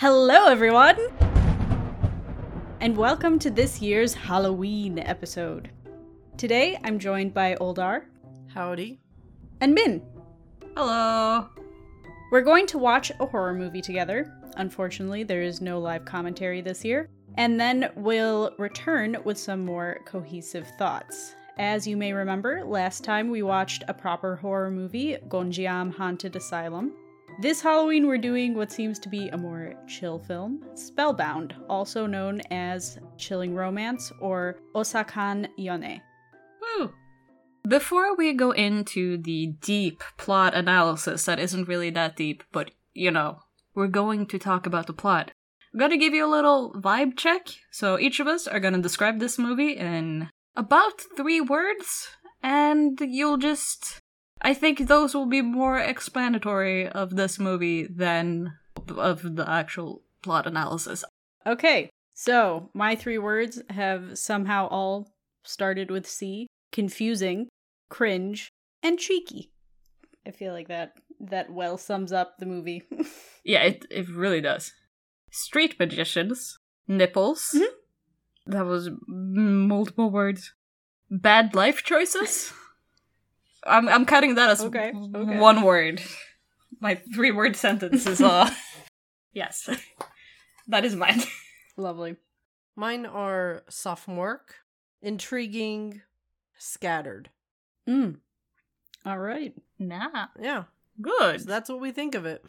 Hello, everyone! And welcome to this year's Halloween episode. Today, I'm joined by Oldar Howdy. and Min. Hello. We're going to watch a horror movie together. Unfortunately, there is no live commentary this year. And then we'll return with some more cohesive thoughts. As you may remember, last time we watched a proper horror movie, Gonjiam Haunted Asylum. This Halloween, we're doing what seems to be a more chill film, Spellbound, also known as Chilling Romance or Ossakhan Yeonae. Woo. Before we go into the deep plot analysis that isn't really that deep, but you know, we're going to talk about the plot. I'm gonna give you a little vibe check. So each of us are gonna describe this movie in about three words, and you'll just. I think those will be more explanatory of this movie than of the actual plot analysis. Okay, so my three words have somehow all started with C confusing, cringe, and cheeky. I feel like that that well sums up the movie. Yeah, it, it really does. Street magicians, nipples. Mhm. That was multiple words. Bad life choices. I'm I'm cutting that as Okay, okay. one word. My three word sentence is uh yes, that is mine. Lovely. Mine are sophomore, intriguing, scattered. Mm. All right. Nah, Yeah, good. so that's what we think of it.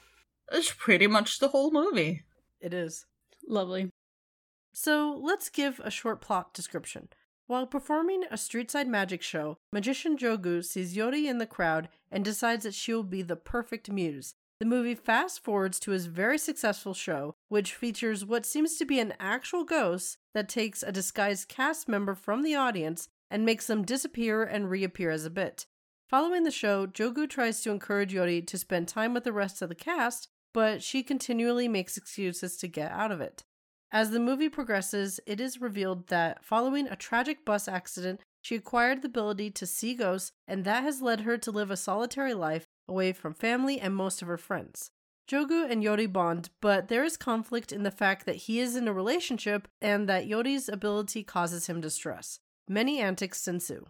It's pretty much the whole movie. It is. Lovely. So let's give a short plot description. While performing a streetside magic show, magician Jogu sees Yori in the crowd and decides that she will be the perfect muse. The movie fast forwards to his very successful show, which features what seems to be an actual ghost that takes a disguised cast member from the audience and makes them disappear and reappear as a bit. Following the show, Jogu tries to encourage Yori to spend time with the rest of the cast, but she continually makes excuses to get out of it. As the movie progresses, it is revealed that following a tragic bus accident, she acquired the ability to see ghosts, and that has led her to live a solitary life away from family and most of her friends. Jogu and Yori bond, but there is conflict in the fact that he is in a relationship and that Yori's ability causes him distress. Many antics ensue.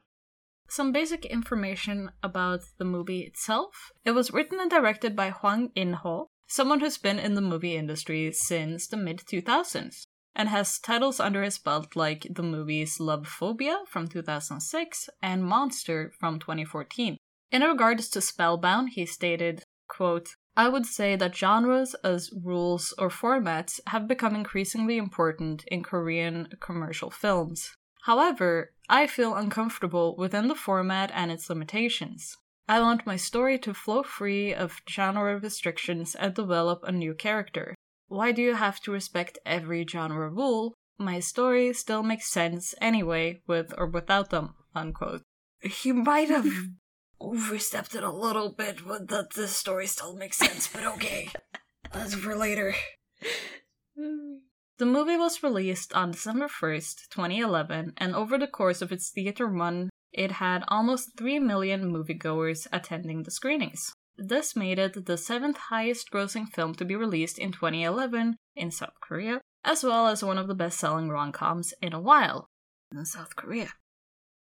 Some basic information about the movie itself. It was written and directed by Hwang In-ho, someone who's been in the movie industry since the mid 2000s, and has titles under his belt like the movies Love Phobia from 2006 and Monster from 2014. In regards to Spellbound, he stated, quote, I would say that genres as rules or formats have become increasingly important in Korean commercial films. However, I feel uncomfortable within the format and its limitations. I want my story to flow free of genre restrictions and develop a new character. Why do you have to respect every genre rule? My story still makes sense anyway, with or without them. Unquote. He might have overstepped it a little bit, but that the story still makes sense, but okay. That's for later. The movie was released on December 1st, 2011, and over the course of its theater run, it had almost 3 million moviegoers attending the screenings. This made it the seventh highest grossing film to be released in 2011 in South Korea, as well as one of the best selling rom coms in a while in South Korea.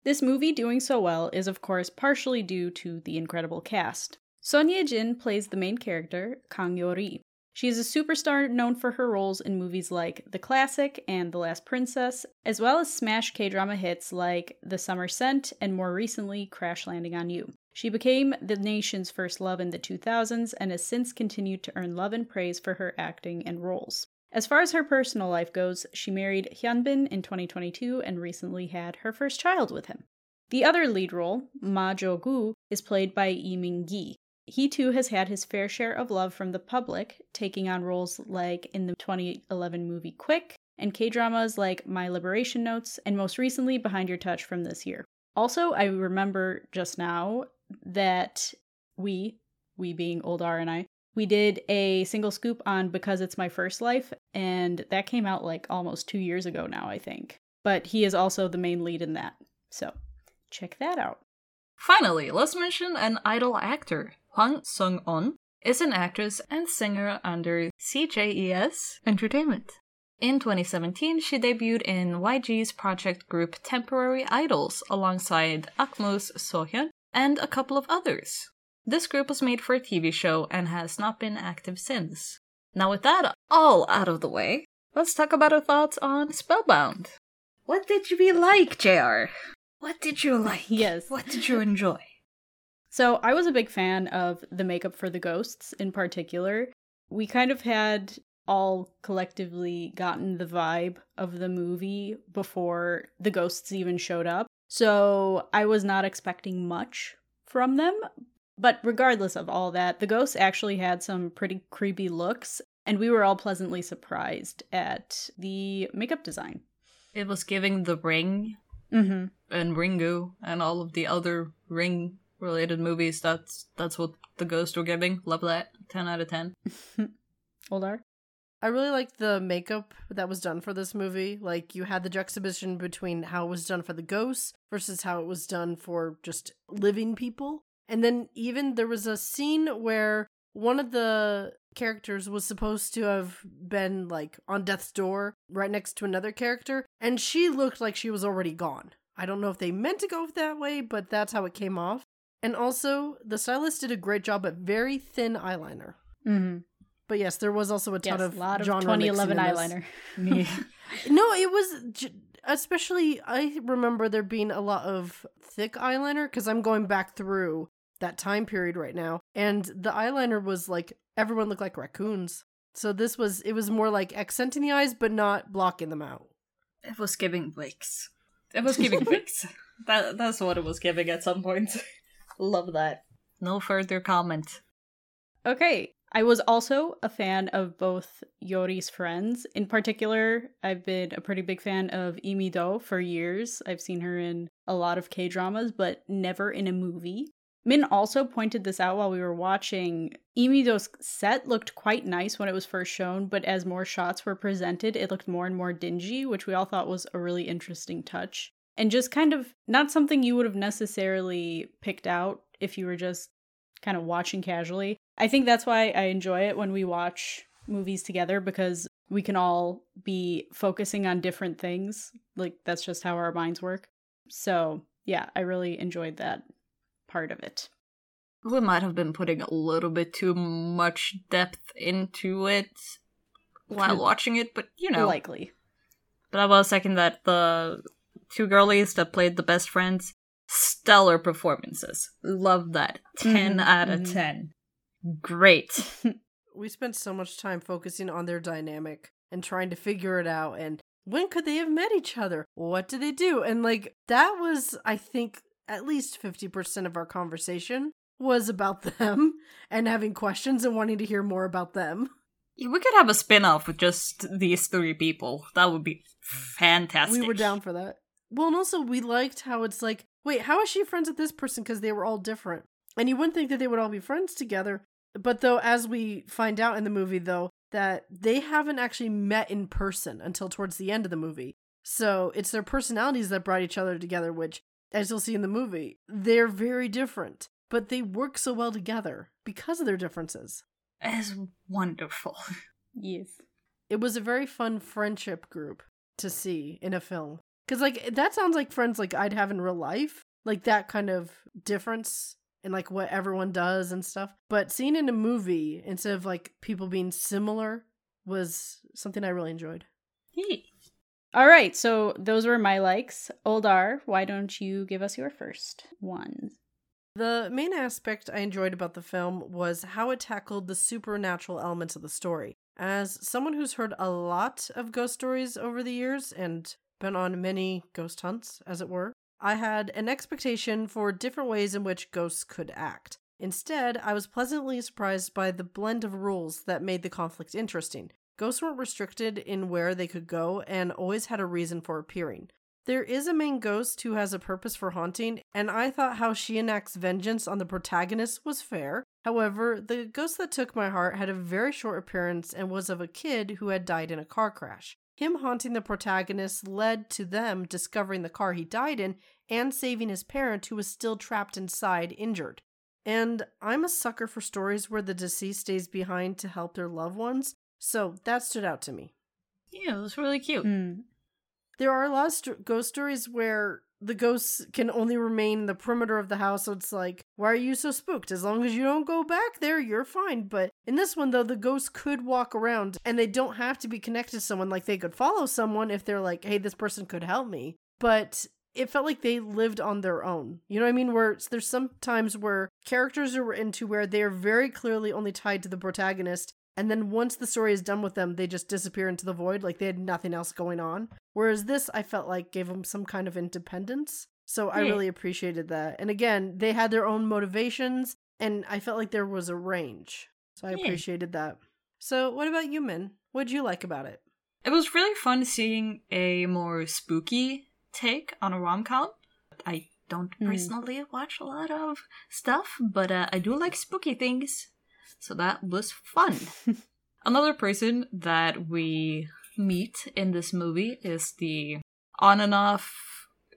This movie doing so well is, of course, partially due to the incredible cast. Son Ye Jin plays the main character, Kang Yori. She is a superstar known for her roles in movies like The Classic and The Last Princess, as well as smash K drama hits like The Summer Scent and more recently Crash Landing on You. She became the nation's first love in the 2000s and has since continued to earn love and praise for her acting and roles. As far as her personal life goes, she married Hyunbin in 2022 and recently had her first child with him. The other lead role, Ma Jo-gu, is played by Lee Min-gi. He too has had his fair share of love from the public, taking on roles like in the 2011 movie Quick and K-dramas like My Liberation Notes and most recently Behind Your Touch from this year. Also, I remember just now that we, we being Oldar and I, we did a single scoop on Because It's My First Life, and that came out like almost two years ago now, I think. But he is also the main lead in that. So check that out. Finally, let's mention an idol actor, Hwang Seung-eon. is an actress and singer under CJES Entertainment. In 2017, she debuted in YG's project group Temporary Idols alongside AKMU's Suhyun and a couple of others. This group was made for a TV show and has not been active since. Now, with that all out of the way, let's talk about our thoughts on Spellbound. What did you be like, JR? What did you like? Yes. What did you enjoy? So I was a big fan of the makeup for the ghosts in particular. We kind of had all collectively gotten the vibe of the movie before the ghosts even showed up. So I was not expecting much from them. But regardless of all that, the ghosts actually had some pretty creepy looks, and we were all pleasantly surprised at the makeup design. It was giving the ring Mm-hmm. and Ringu and all of the other ring related movies. That's that's what the ghosts were giving. Love that. Ten out of ten. Oldar? I really liked the makeup that was done for this movie. Like you had the juxtaposition between how it was done for the ghosts versus how it was done for just living people. And then even there was a scene where one of the characters was supposed to have been like on death's door right next to another character and she looked like she was already gone. I don't know if they meant to go that way, but that's how it came off. And also, the stylist did a great job at very thin eyeliner. Mm-hmm. But yes, there was also a ton Yes, of lot of genre 2011 mixing in this. eyeliner. No, it was j- especially. I remember there being a lot of thick eyeliner because I'm going back through that time period right now, and the eyeliner was like everyone looked like raccoons. So this was it was more like accenting the eyes, but not blocking them out. It was giving Blakes. It was giving Blakes. That that's what it was giving at some point. Love that. No further comment. Okay. I was also a fan of both Yori's friends. In particular, I've been a pretty big fan of Lee Mi-do for years. I've seen her in a lot of K dramas, but never in a movie. Min also pointed this out while we were watching. Lee Mi-do's set looked quite nice when it was first shown, but as more shots were presented, it looked more and more dingy, which we all thought was a really interesting touch. And just kind of not something you would have necessarily picked out if you were just kind of watching casually. I think that's why I enjoy it when we watch movies together because we can all be focusing on different things. Like that's just how our minds work. So, yeah, I really enjoyed that part of it. We might have been putting a little bit too much depth into it while watching it, but you know. Likely. But I will second that the two girlies that played the best friends, stellar performances. Love that. 10 Mhm, out of mhm. 10. Great. We spent so much time focusing on their dynamic and trying to figure it out and when could they have met each other? What did they do? And like that was I think at least 50% of our conversation was about them and having questions and wanting to hear more about them. Yeah, we could have a spin off with just these three people. That would be fantastic. We were down for that. Well, and also we liked how it's like, wait, how is she friends with this person because they were all different? And you wouldn't think that they would all be friends together. But though, as we find out in the movie, though, that they haven't actually met in person until towards the end of the movie. So it's their personalities that brought each other together, which, as you'll see in the movie, they're very different. But they work so well together because of their differences. It's wonderful. Yes. It was a very fun friendship group to see in a film. Cause like that sounds like friends like I'd have in real life. Like that kind of difference in like what everyone does and stuff. But seeing in a movie instead of like people being similar was something I really enjoyed. Yee. All right, so those were my likes. Oldar, why don't you give us your first one? The main aspect I enjoyed about the film was how it tackled the supernatural elements of the story. As someone who's heard a lot of ghost stories over the years and been on many ghost hunts, as it were, I had an expectation for different ways in which ghosts could act. Instead, I was pleasantly surprised by the blend of rules that made the conflict interesting. Ghosts weren't restricted in where they could go and always had a reason for appearing. There is a main ghost who has a purpose for haunting, and I thought how she enacts vengeance on the protagonist was fair. However, the ghost that took my heart had a very short appearance and was of a kid who had died in a car crash. Him haunting the protagonist led to them discovering the car he died in and saving his parent who was still trapped inside, injured. And I'm a sucker for stories where the deceased stays behind to help their loved ones, so that stood out to me. Yeah, it was really cute. Mm. There are a lot of st- ghost stories where the ghosts can only remain in the perimeter of the house, so it's like, why are you so spooked? As long as you don't go back there, you're fine. But in this one, though, the ghosts could walk around and they don't have to be connected to someone. Like they could follow someone if they're like, hey, this person could help me. But it felt like they lived on their own. You know what I mean? Where there's some times where characters are into where they are very clearly only tied to the protagonist and then once the story is done with them, they just disappear into the void, like they had nothing else going on. Whereas this, I felt like gave them some kind of independence. So I Yeah. really appreciated that. And again, they had their own motivations, and I felt like there was a range. So I Yeah. appreciated that. So what about you, Min? What did you like about it? It was really fun seeing a more spooky take on a rom com. I don't Hmm. personally watch a lot of stuff, but uh, I do like spooky things, so that was fun. Another person that we meet in this movie is the on and off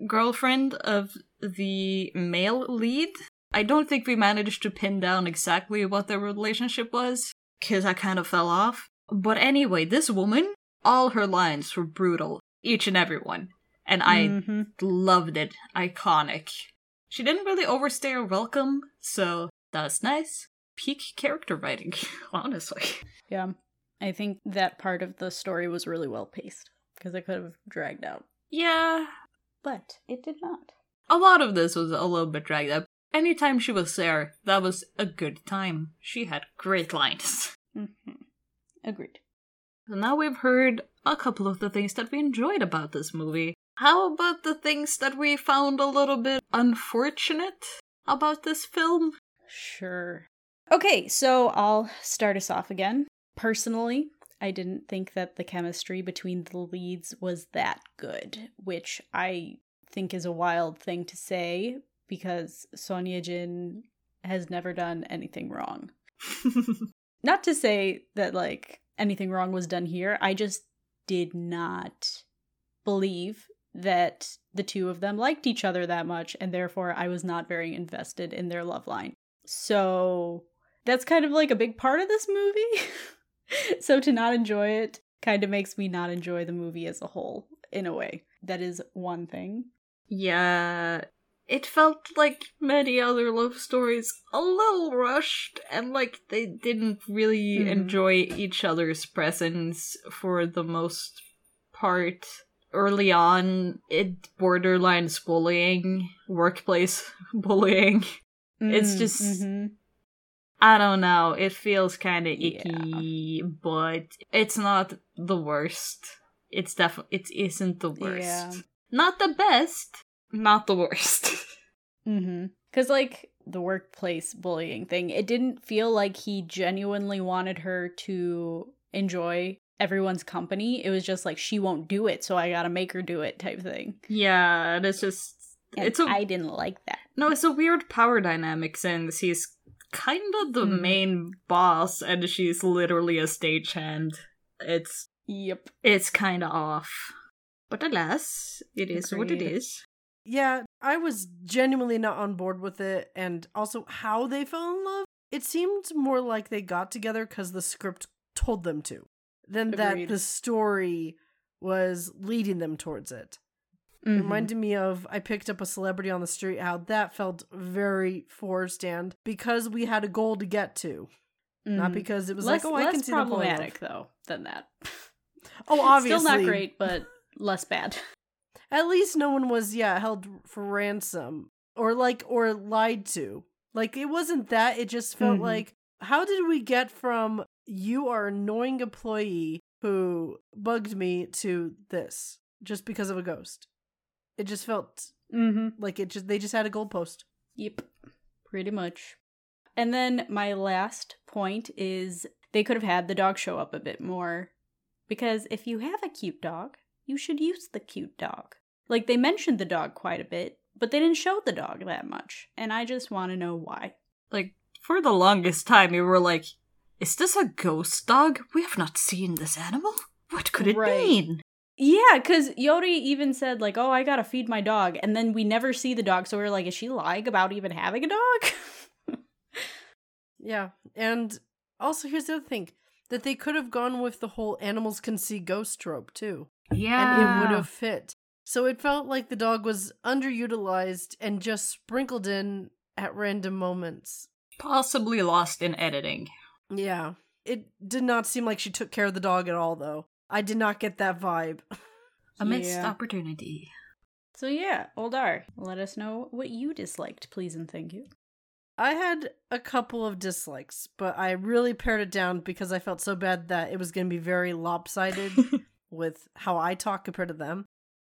girlfriend of the male lead. I don't think we managed to pin down exactly what their relationship was, because I kind of fell off. But anyway, this woman, all her lines were brutal, each and every one. And I Mhm. loved it. Iconic. She didn't really overstay her welcome, so that's nice. Peak character writing, honestly. Yeah. I think that part of the story was really well paced because it could have dragged out, Yeah, but it did not. a lot of this was a little bit dragged up. Anytime she was there, that was a good time. She had great lines. hmm Agreed. So now we've heard a couple of the things that we enjoyed about this movie. How about the things that we found a little bit unfortunate about this film? Sure. Okay, so I'll start us off again. Personally, I didn't think that the chemistry between the leads was that good, which I think is a wild thing to say because Son Ye Jin has never done anything wrong. Not to say that like anything wrong was done here. I just did not believe that the two of them liked each other that much and therefore I was not very invested in their love line. So that's kind of like a big part of this movie. so to not enjoy it kind of makes me not enjoy the movie as a whole in a way. That is one thing. Yeah, it felt like many other love stories, a little rushed, and like they didn't really Mhm. enjoy each other's presence for the most part. Early on, it borderlines bullying, workplace bullying. It's Mm, just- mhm. I don't know, it feels kind of Yeah. icky, but it's not the worst. It's definitely it isn't the worst. Yeah. Not the best, not the worst. Mm-hmm. Because, like, the workplace bullying thing, it didn't feel like he genuinely wanted her to enjoy everyone's company. It was just like, she won't do it, so I gotta make her do it type thing. Yeah, and it's just And it's a I didn't like that. no, it's a weird power dynamic since he's kind of the Mhm. main boss and she's literally a stagehand. It's Yep. it's kind of off, but alas, it is what it is. Yeah, I was genuinely not on board with it, and also how they fell in love. It seemed more like they got together because the script told them to, than that the story was leading them towards it. Mhm. reminded me of I picked up a celebrity on the street, how that felt very forced and because we had a goal to get to. Not Mhm. because it was less, like, oh, I can see the point though, than that. Oh, obviously. Still not great, but less bad. At least no one was, yeah, held for ransom or like or lied to. Like it wasn't that. It just felt Mhm. like how did we get from you are annoying employee who bugged me to this just because of a ghost? It just felt Mm-hmm. like it just they just had a goalpost. Yep, pretty much. And then my last point is they could have had the dog show up a bit more. Because if you have a cute dog, you should use the cute dog. Like they mentioned the dog quite a bit, but they didn't show the dog that much. And I just want to know why. Like for the longest time, we were like, "Is this a ghost dog? We have not seen this animal. What could it Right. mean?" Yeah, because Yori even said, like, oh, I gotta feed my dog. And then we never see the dog. So we are like, is she lying about even having a dog? Yeah. And also, here's the other thing that they could have gone with the whole animals can see ghost trope too. Yeah. And it would have fit. So it felt like the dog was underutilized and just sprinkled in at random moments. Possibly lost in editing. Yeah. It did not seem like she took care of the dog at all, though. I did not get that vibe. A missed Yeah. opportunity. So yeah, Oldar, let us know what you disliked, please and thank you. I had a couple of dislikes, but I really pared it down because I felt so bad that it was going to be very lopsided with how I talk compared to them.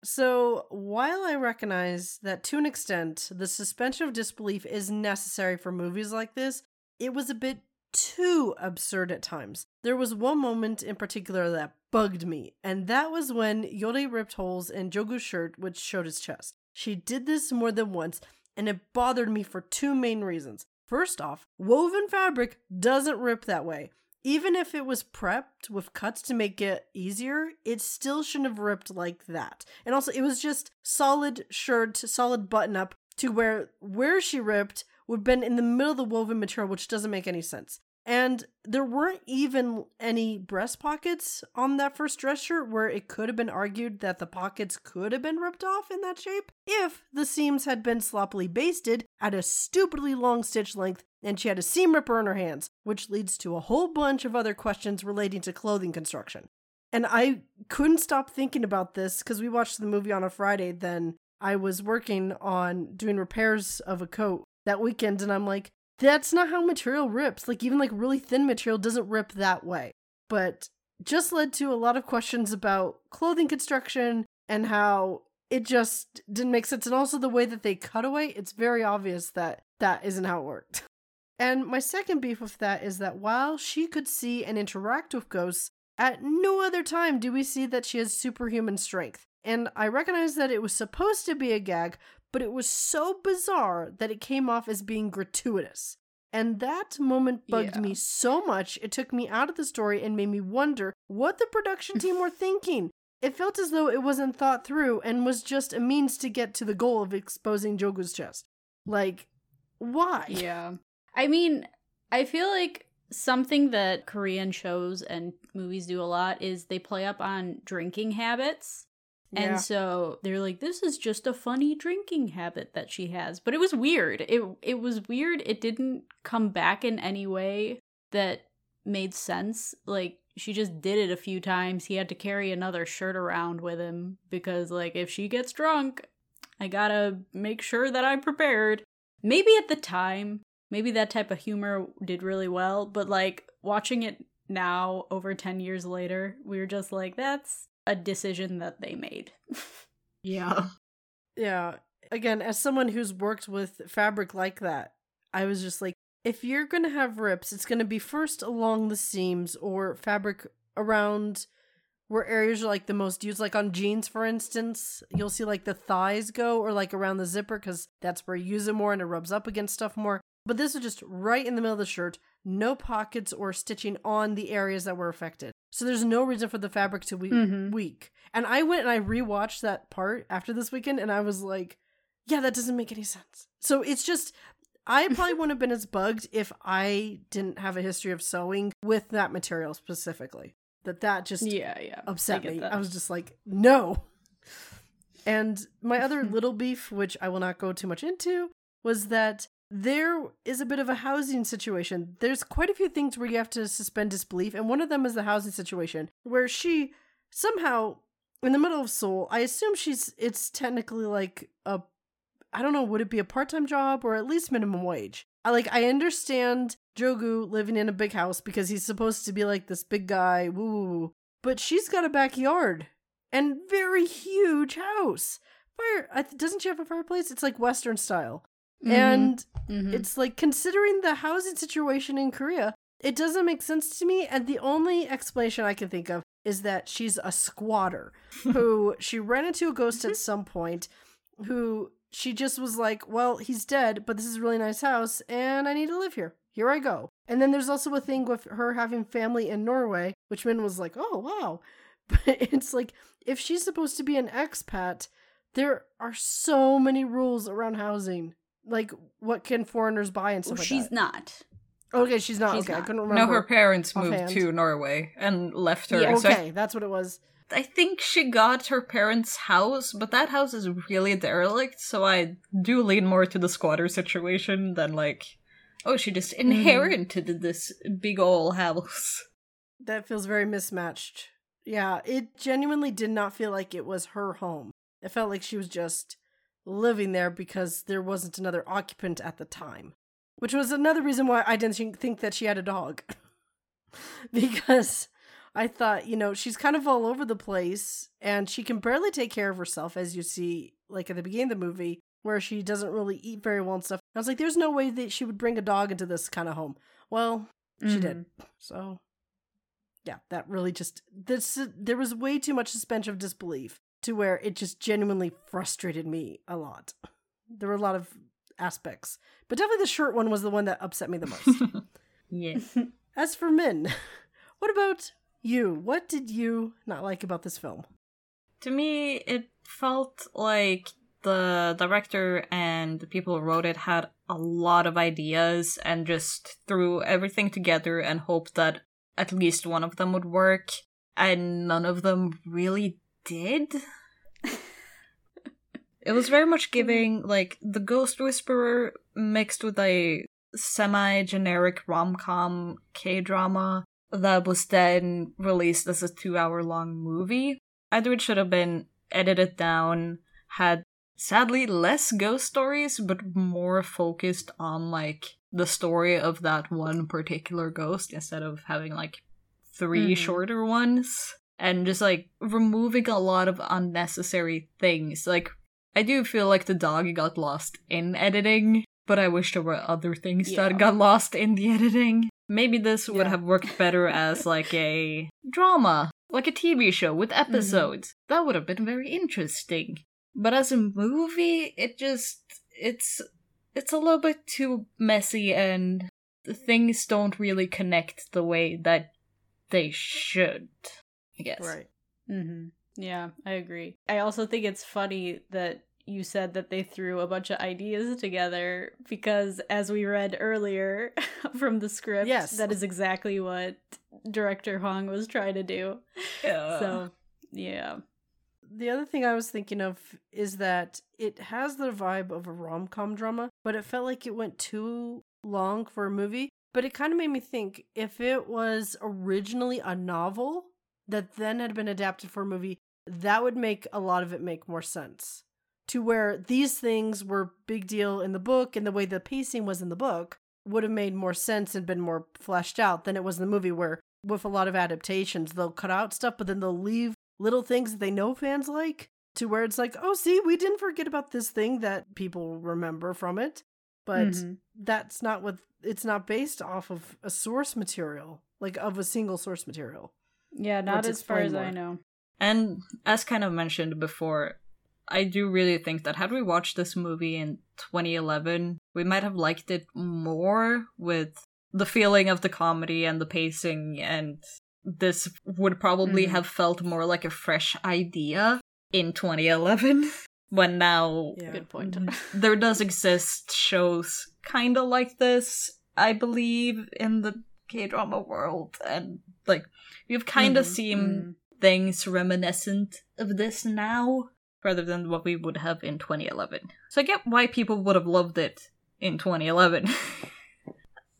So, while I recognize that to an extent the suspension of disbelief is necessary for movies like this, it was a bit too absurd at times. There was one moment in particular that bugged me, and that was when Yori ripped holes in Jogu's shirt, which showed his chest. She did this more than once, and it bothered me for two main reasons. First off, woven fabric doesn't rip that way. Even if it was prepped with cuts to make it easier, it still shouldn't have ripped like that. And also, it was just solid shirt, solid button up to where where she ripped would have been in the middle of the woven material, which doesn't make any sense. And there weren't even any breast pockets on that first dress shirt where it could have been argued that the pockets could have been ripped off in that shape if the seams had been sloppily basted at a stupidly long stitch length and she had a seam ripper in her hands, which leads to a whole bunch of other questions relating to clothing construction. And I couldn't stop thinking about this because we watched the movie on a Friday. Then I was working on doing repairs of a coat that weekend, and I'm like, that's not how material rips. Like, even like really thin material doesn't rip that way. But just led to a lot of questions about clothing construction and how it just didn't make sense. And also the way that they cut away, it's very obvious that that isn't how it worked. And my second beef with that is that while she could see and interact with ghosts, at no other time do we see that she has superhuman strength. And I recognize that it was supposed to be a gag, but it was so bizarre that it came off as being gratuitous. And that moment bugged Yeah. me so much, it took me out of the story and made me wonder what the production team were thinking. It felt as though it wasn't thought through and was just a means to get to the goal of exposing Jogu's chest. Like, why? Yeah. I mean, I feel like something that Korean shows and movies do a lot is they play up on drinking habits. Yeah. And so they're like, this is just a funny drinking habit that she has. But it was weird. It it was weird. It didn't come back in any way that made sense. Like she just did it a few times. He had to carry another shirt around with him because like if she gets drunk, I gotta make sure that I'm prepared. Maybe at the time, maybe that type of humor did really well, but like watching it now over 10 years later, we were just like, that's a decision that they made. Yeah. Yeah. Again, as someone who's worked with fabric like that, I was just like, if you're going to have rips, it's going to be first along the seams or fabric around where areas are like the most used. Like on jeans, for instance, you'll see like the thighs go or like around the zipper because that's where you use it more and it rubs up against stuff more. But this was just right in the middle of the shirt, no pockets or stitching on the areas that were affected. So there's no reason for the fabric to be Mhm. weak. And I went and I rewatched that part after this weekend and I was like, yeah, that doesn't make any sense. So it's just, I probably wouldn't have been as bugged if I didn't have a history of sewing with that material specifically. That that just yeah, yeah. upset get me. that. I was just like, no. And my other little beef, which I will not go too much into, was that there is a bit of a housing situation. There's quite a few things where you have to suspend disbelief, and one of them is the housing situation, where she somehow, in the middle of Seoul, I assume she's, it's technically like a, I don't know, would it be a part time job or at least minimum wage? I like, I understand Jogu living in a big house because he's supposed to be like this big guy, woo woo. But she's got a backyard and very huge house. Fire, doesn't she have a fireplace? It's like Western style. Mhm, And mhm. it's like considering the housing situation in Korea, it doesn't make sense to me. And the only explanation I can think of is that she's a squatter who she ran into a ghost at some point who she just was like, well, he's dead, but this is a really nice house and I need to live here. Here I go. And then there's also a thing with her having family in Norway, which Min was like, oh, wow. But it's like, if she's supposed to be an expat, there are so many rules around housing. Like, what can foreigners buy and Well, stuff like she's that. not. Okay, she's not. She's okay, I couldn't remember. No, her parents moved offhand. to Norway and left her. Yeah. So I- Okay, that's what it was. I think she got her parents' house, but that house is really derelict, so I do lean more to the squatter situation than like, oh, she just mm-hmm. inherited this big old house. That feels very mismatched. Yeah, it genuinely did not feel like it was her home. It felt like she was just living there because there wasn't another occupant at the time. Which was another reason why I didn't think- that she had a dog. because I thought, you know, she's kind of all over the place and she can barely take care of herself, as you see, like at the beginning of the movie, where she doesn't really eat very well and stuff. I was like, there's no way that she would bring a dog into this kind of home. Well, she did. Mm-hmm. So, yeah, that really just this there was way too much suspension of disbelief to where it just genuinely frustrated me a lot. There were a lot of aspects, but definitely the short one was the one that upset me the most. yeah. As for Min, what about you? What did you not like about this film? To me, it felt like the director and the people who wrote it had a lot of ideas and just threw everything together and hoped that at least one of them would work, and none of them really did. it was very much giving like the Ghost Whisperer mixed with a semi generic rom com K drama that was then released as a two hour long movie. Either it should have been edited down, had sadly less ghost stories, but more focused on like the story of that one particular ghost instead of having like 3 Mhm. shorter ones. And just like removing a lot of unnecessary things. Like, I do feel like the dog got lost in editing, but I wish there were other things Yeah. that got lost in the editing. Maybe this would Yeah. have worked better as like a drama, like a TV show with mm-hmm. episodes. That would have been very interesting. But as a movie, it just it's it's a little bit too messy and the things don't really connect the way that they should. I guess. Right. Mm-hmm. Yeah, I agree. I also think it's funny that you said that they threw a bunch of ideas together because, as we read earlier from the script, Yes. that is exactly what director Hong was trying to do. Yeah. So, yeah. The other thing I was thinking of is that it has the vibe of a rom com drama, but it felt like it went too long for a movie. But it kind of made me think if it was originally a novel that then had been adapted for a movie, that would make a lot of it make more sense. To where these things were big deal in the book and the way the pacing was in the book would have made more sense and been more fleshed out than it was in the movie where with a lot of adaptations they'll cut out stuff but then they'll leave little things that they know fans like to where it's like, oh, see, we didn't forget about this thing that people remember from it. But Mhm. that's not what it's not based off of a source material, like of a single source material. Yeah, not Let's as far as explain I know. And as kind of mentioned before, I do really think that had we watched this movie in 2011, we might have liked it more with the feeling of the comedy and the pacing, and this would probably Mhm. have felt more like a fresh idea in 2011. When now Yeah. Good point. there does exist shows kind of like this, I believe, in the K drama world, and like you've kind of Mhm, seen mhm. things reminiscent of this now, rather than what we would have in 2011. So I get why people would have loved it in 2011.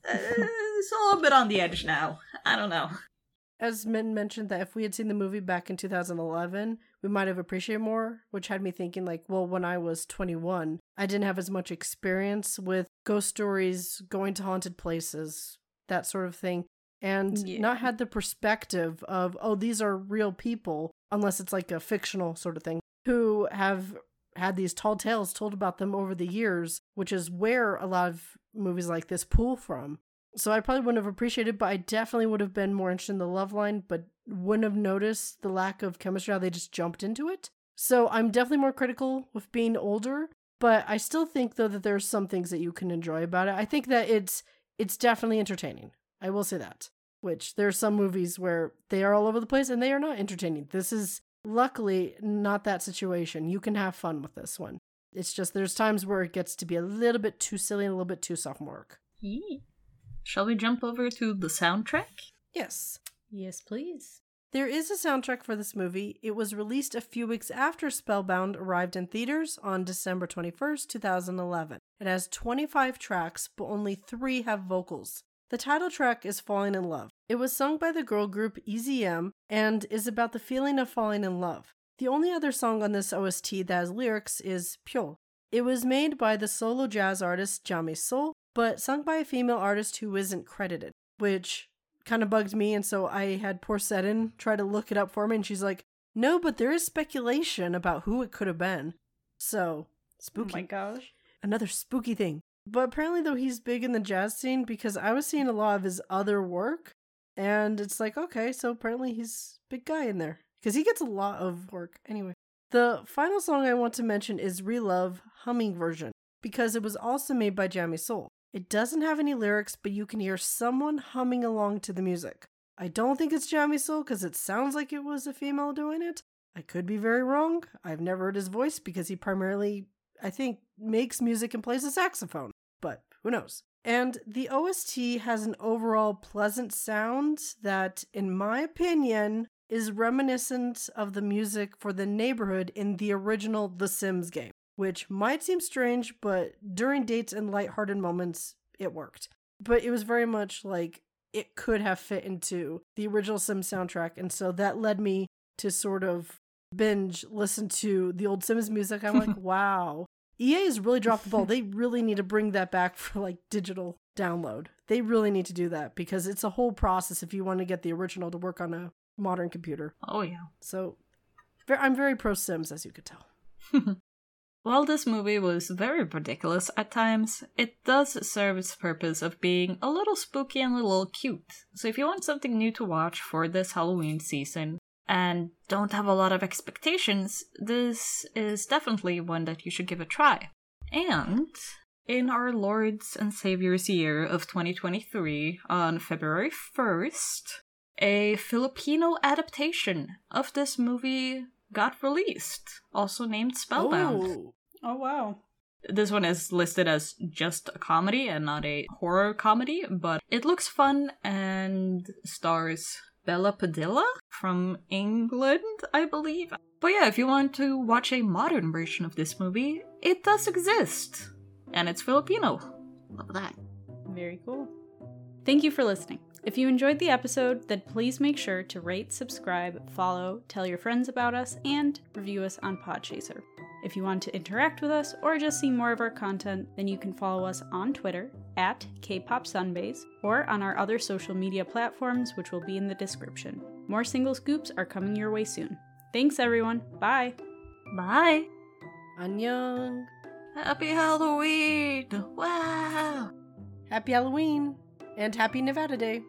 Uh, it's a little bit on the edge now. I don't know. As Min mentioned, that if we had seen the movie back in 2011, we might have appreciated more, which had me thinking, like, well, when I was 21, I didn't have as much experience with ghost stories, going to haunted places, that sort of thing, and Yeah. not had the perspective of, oh, these are real people, unless it's like a fictional sort of thing, who have had these tall tales told about them over the years, which is where a lot of movies like this pull from. So I probably wouldn't have appreciated, but I definitely would have been more interested in the love line, but wouldn't have noticed the lack of chemistry, how they just jumped into it. So I'm definitely more critical with being older, but I still think though that there's some things that you can enjoy about it. I think that it's it's definitely entertaining. I will say that. Which there are some movies where they are all over the place and they are not entertaining. This is luckily not that situation. You can have fun with this one. It's just there's times where it gets to be a little bit too silly and a little bit too sophomoric. Shall we jump over to the soundtrack? Yes. Yes, please. There is a soundtrack for this movie. It was released a few weeks after Spellbound arrived in theaters on December 21st, 2011. It has 25 tracks, but only three have vocals. The title track is Falling in Love. It was sung by the girl group EZM and is about the feeling of falling in love. The only other song on this OST that has lyrics is Pyo. It was made by the solo jazz artist Jami Sol, but sung by a female artist who isn't credited, which kind of bugged me. And so I had poor Seddon try to look it up for me, and she's like, no, but there is speculation about who it could have been. So, oh spooky. Oh my gosh. Another spooky thing. But apparently, though, he's big in the jazz scene because I was seeing a lot of his other work, and it's like, okay, so apparently he's big guy in there because he gets a lot of work. Anyway, the final song I want to mention is Relove Humming version because it was also made by Jami Sol. It doesn't have any lyrics, but you can hear someone humming along to the music. I don't think it's Jami Sol because it sounds like it was a female doing it. I could be very wrong. I've never heard his voice because he primarily, I think, makes music and plays a saxophone, but who knows? And the OST has an overall pleasant sound that, in my opinion, is reminiscent of the music for the neighborhood in the original The Sims game, which might seem strange, but during dates and lighthearted moments, it worked. But it was very much like it could have fit into the original Sims soundtrack, and so that led me to sort of binge listen to the old Sims music. I'm like, wow, EA has really dropped the ball. They really need to bring that back for like digital download. They really need to do that because it's a whole process if you want to get the original to work on a modern computer. Oh, yeah. So I'm very pro Sims, as you could tell. While this movie was very ridiculous at times, it does serve its purpose of being a little spooky and a little cute. So if you want something new to watch for this Halloween season and don't have a lot of expectations, this is definitely one that you should give a try. And in our Lord's and Savior's year of 2023, on February 1st, a Filipino adaptation of this movie got released, also named Spellbound. Oh, Oh, wow. This one is listed as just a comedy and not a horror comedy, but it looks fun and stars Bela Padilla from England, I believe. But yeah, if you want to watch a modern version of this movie, it does exist. And it's Filipino. Love that. Very cool. Thank you for listening. If you enjoyed the episode, then please make sure to rate, subscribe, follow, tell your friends about us, and review us on Podchaser. If you want to interact with us or just see more of our content, then you can follow us on Twitter at KPopSunbaes or on our other social media platforms, which will be in the description. More single scoops are coming your way soon. Thanks, everyone. Bye. Bye. Annyeong. Happy Halloween! Wow! Happy Halloween and happy Nevada Day.